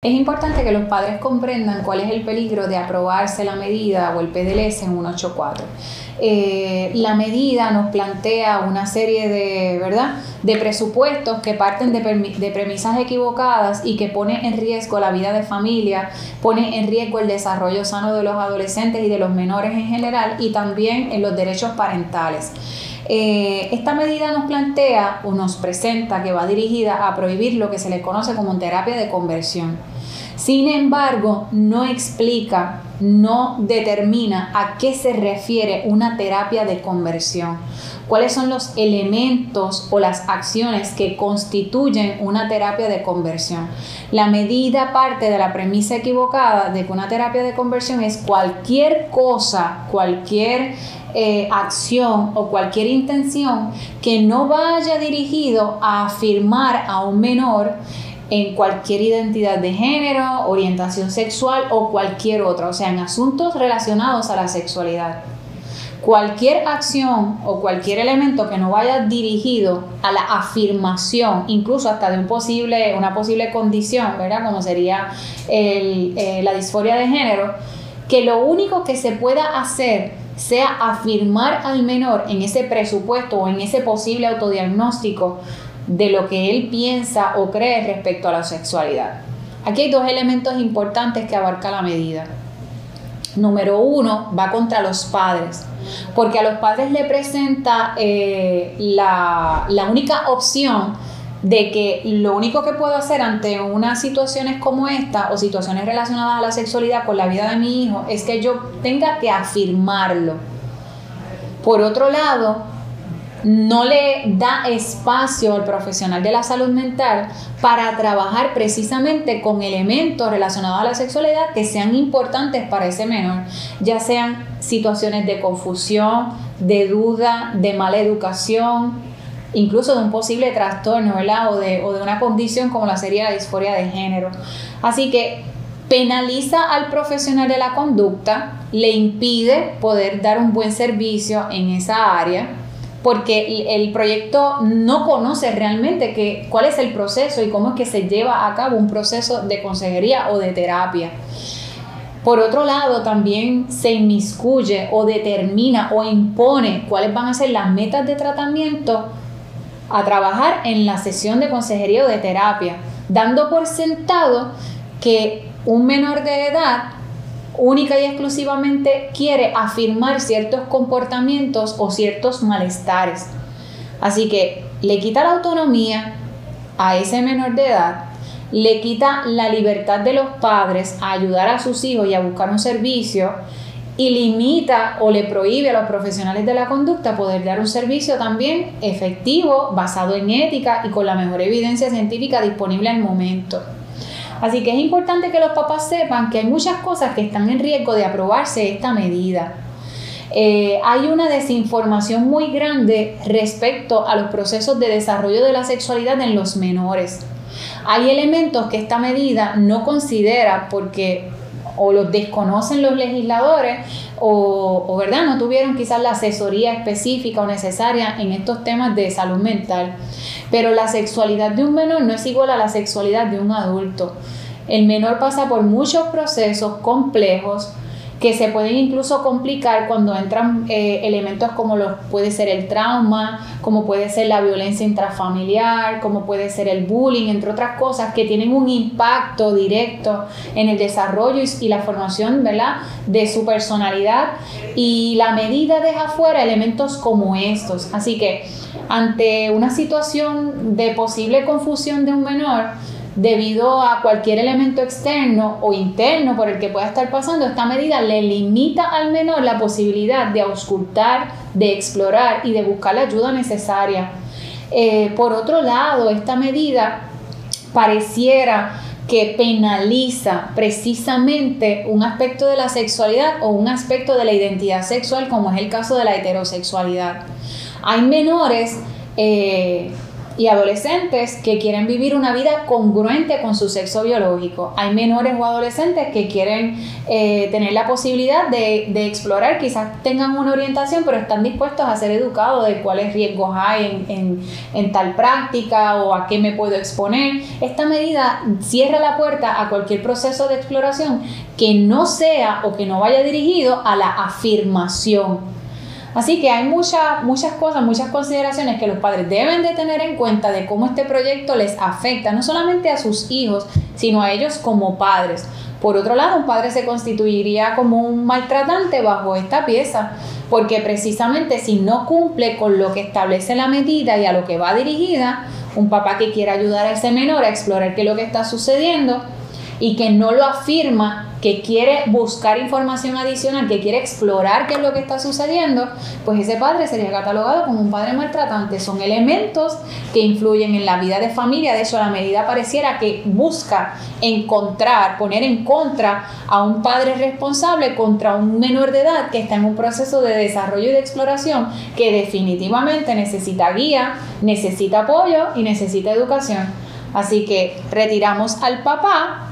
Es importante que los padres comprendan cuál es el peligro de aprobarse la medida o el PDLS en 184. Eh, la medida nos plantea una serie de, ¿verdad? de presupuestos que parten de, de, premisas equivocadas y que pone en riesgo la vida de familia, pone en riesgo el desarrollo sano de los adolescentes y de los menores en general y también en los derechos parentales. Eh, esta medida nos plantea o nos presenta que va dirigida a prohibir lo que se le conoce como terapia de conversión. Sin embargo, no explica, no determina a qué se refiere una terapia de conversión, cuáles son los elementos o las acciones que constituyen una terapia de conversión. La medida parte de la premisa equivocada de que una terapia de conversión es cualquier cosa, cualquier eh, acción o cualquier intención que no vaya dirigido a afirmar a un menor en cualquier identidad de género, orientación sexual o cualquier otra, o sea, en asuntos relacionados a la sexualidad. Cualquier acción o cualquier elemento que no vaya dirigido a la afirmación, incluso hasta de un posible, una posible condición, ¿verdad? Como sería eh, la disforia de género, que lo único que se pueda hacer sea afirmar al menor en ese presupuesto o en ese posible autodiagnóstico de lo que él piensa o cree respecto a la sexualidad. Aquí hay dos elementos importantes que abarca la medida. Número uno, va contra los padres, porque a los padres le presenta eh, la, la única opción de que lo único que puedo hacer ante unas situaciones como esta o situaciones relacionadas a la sexualidad con la vida de mi hijo es que yo tenga que afirmarlo. Por otro lado, no le da espacio al profesional de la salud mental para trabajar precisamente con elementos relacionados a la sexualidad que sean importantes para ese menor, ya sean situaciones de confusión, de duda, de mala educación, incluso de un posible trastorno, ¿verdad? O de, o de una condición como la sería la disforia de género. Así que penaliza al profesional de la conducta, le impide poder dar un buen servicio en esa área, porque el proyecto no conoce realmente cuál es el proceso y cómo es que se lleva a cabo un proceso de consejería o de terapia. Por otro lado, también se inmiscuye o determina o impone cuáles van a ser las metas de tratamiento a trabajar en la sesión de consejería o de terapia, dando por sentado que un menor de edad única y exclusivamente quiere afirmar ciertos comportamientos o ciertos malestares. Así que le quita la autonomía a ese menor de edad, le quita la libertad de los padres a ayudar a sus hijos y a buscar un servicio y limita o le prohíbe a los profesionales de la conducta poder dar un servicio también efectivo, basado en ética y con la mejor evidencia científica disponible al momento. Así que es importante que los papás sepan que hay muchas cosas que están en riesgo de aprobarse esta medida. Eh, hay una desinformación muy grande respecto a los procesos de desarrollo de la sexualidad en los menores. Hay elementos que esta medida no considera porque o los desconocen los legisladores o, ¿verdad? no tuvieron quizás la asesoría específica o necesaria en estos temas de salud mental. Pero la sexualidad de un menor no es igual a la sexualidad de un adulto. El menor pasa por muchos procesos complejos que se pueden incluso complicar cuando entran eh, elementos como los, puede ser el trauma, como puede ser la violencia intrafamiliar, como puede ser el bullying, entre otras cosas que tienen un impacto directo en el desarrollo y, la formación ¿verdad? de su personalidad y la medida deja fuera elementos como estos. Así que ante una situación de posible confusión de un menor, debido a cualquier elemento externo o interno por el que pueda estar pasando, esta medida le limita al menor la posibilidad de auscultar, de explorar y de buscar la ayuda necesaria. Eh, por otro lado, esta medida pareciera que penaliza precisamente un aspecto de la sexualidad o un aspecto de la identidad sexual, como es el caso de la heterosexualidad. Hay menores eh, y adolescentes que quieren vivir una vida congruente con su sexo biológico. Hay menores o adolescentes que quieren eh, tener la posibilidad de, de, explorar, quizás tengan una orientación, pero están dispuestos a ser educados de cuáles riesgos hay en, en, en tal práctica o a qué me puedo exponer. Esta medida cierra la puerta a cualquier proceso de exploración que no sea o que no vaya dirigido a la afirmación Así que hay muchas muchas cosas, muchas consideraciones que los padres deben de tener en cuenta de cómo este proyecto les afecta, no solamente a sus hijos, sino a ellos como padres. Por otro lado, un padre se constituiría como un maltratante bajo esta pieza, porque precisamente si no cumple con lo que establece la medida y a lo que va dirigida, un papá que quiera ayudar a ese menor a explorar qué es lo que está sucediendo y que no lo afirma que quiere buscar información adicional, que quiere explorar qué es lo que está sucediendo, pues ese padre sería catalogado como un padre maltratante. Son elementos que influyen en la vida de familia. De hecho, la medida pareciera que busca encontrar, poner en contra a un padre responsable contra un menor de edad que está en un proceso de desarrollo y de exploración que definitivamente necesita guía, necesita apoyo y necesita educación. Así que retiramos al papá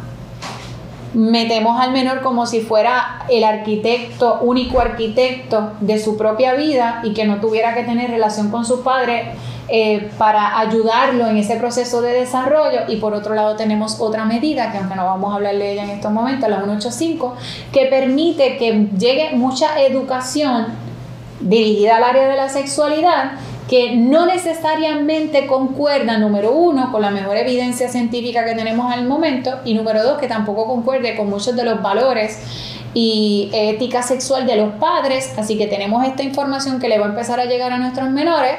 metemos al menor como si fuera el arquitecto, único arquitecto de su propia vida y que no tuviera que tener relación con su padre eh, para ayudarlo en ese proceso de desarrollo. Y por otro lado tenemos otra medida, que aunque no vamos a hablar de ella en estos momentos, la 185, que permite que llegue mucha educación dirigida al área de la sexualidad que no necesariamente concuerda, número uno, con la mejor evidencia científica que tenemos al momento, y número dos, que tampoco concuerde con muchos de los valores y ética sexual de los padres, así que tenemos esta información que le va a empezar a llegar a nuestros menores.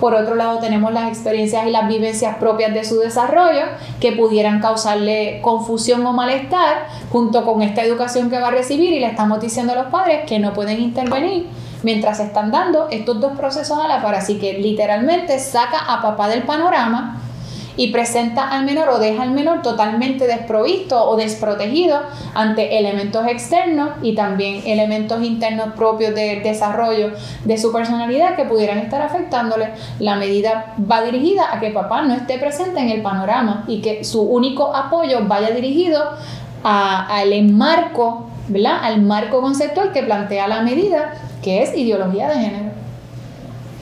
Por otro lado, tenemos las experiencias y las vivencias propias de su desarrollo que pudieran causarle confusión o malestar junto con esta educación que va a recibir y le estamos diciendo a los padres que no pueden intervenir mientras están dando estos dos procesos a la par. Así que literalmente saca a papá del panorama y presenta al menor o deja al menor totalmente desprovisto o desprotegido ante elementos externos y también elementos internos propios del desarrollo de su personalidad que pudieran estar afectándole. La medida va dirigida a que papá no esté presente en el panorama y que su único apoyo vaya dirigido al enmarco, ¿verdad? Al marco conceptual que plantea la medida que es ideología de género.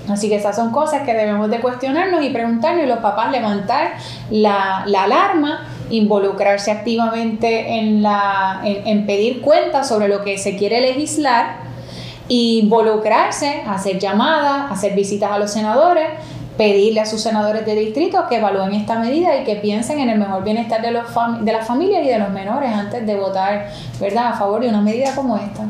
Así que esas son cosas que debemos de cuestionarnos y preguntarnos y los papás levantar la, la alarma, involucrarse activamente en, la, en, pedir cuentas sobre lo que se quiere legislar, involucrarse, hacer llamadas, hacer visitas a los senadores, pedirle a sus senadores de distrito que evalúen esta medida y que piensen en el mejor bienestar de, los de las familias y de los menores antes de votar ¿verdad? a favor de una medida como esta.